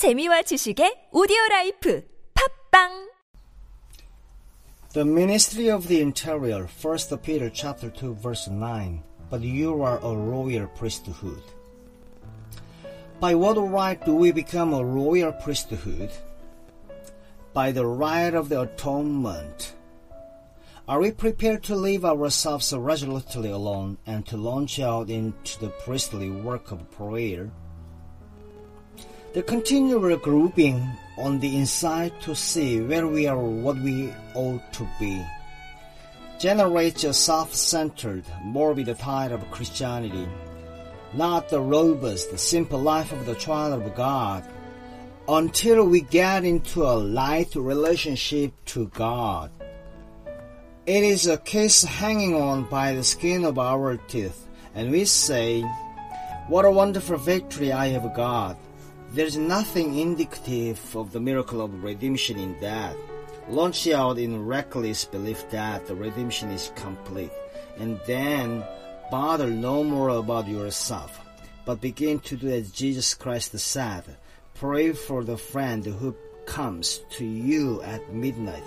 재미와 지식의 오디오 라이프 팝빵 The ministry of the interior, 1 Peter chapter 2 verse 9. But you are a royal priesthood. By what right do we become a royal priesthood? By the right of the atonement. Are we prepared to leave ourselves resolutely alone and to launch out into the priestly work of prayer? The continual groping on the inside to see where we are what we ought to be generates a self-centered, morbid type of Christianity, not the robust, simple life of the child of God, until we get into a light relationship to God. It is a case hanging on by the skin of our teeth, and we say, What a wonderful victory I have got. There is nothing indicative of the miracle of redemption in that. Launch out in reckless belief that the redemption is complete, and then bother no more about yourself, but begin to do as Jesus Christ said. Pray for the friend who comes to you at midnight.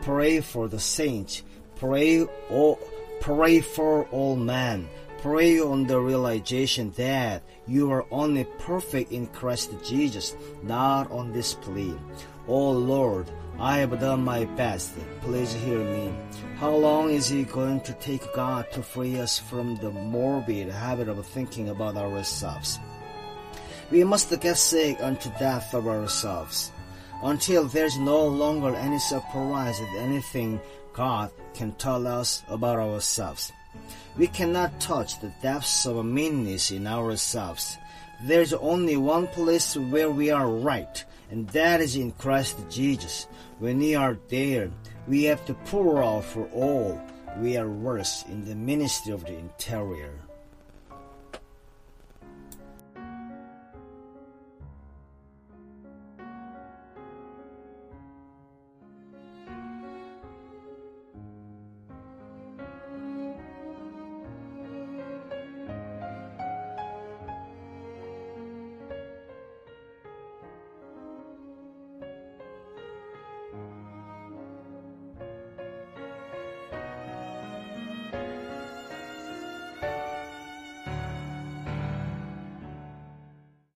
Pray for the saints. Pray, all, pray for all men. Pray on the realization that you are only perfect in Christ Jesus, not on this plea. Oh Lord, I have done my best. Please hear me. How long is it going to take God to free us from the morbid habit of thinking about ourselves? We must get sick unto death of ourselves until there's no longer any surprise at anything God can tell us about ourselves. We cannot touch the depths of meanness in ourselves. There's only one place where we are right, and that is in Christ Jesus. When we are there, we have to pour out for all we are worth in the ministry of the interior.